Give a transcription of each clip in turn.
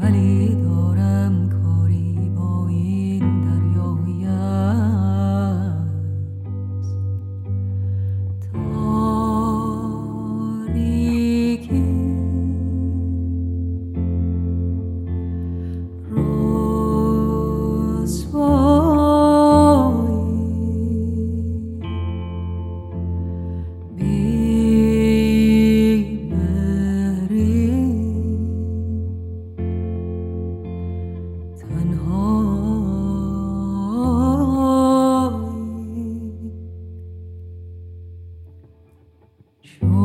what sure.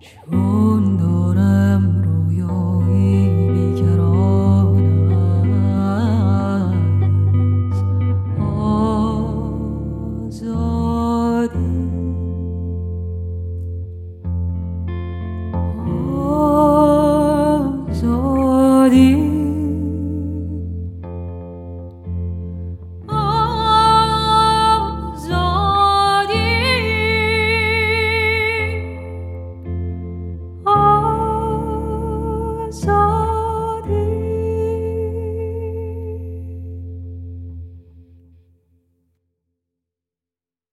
出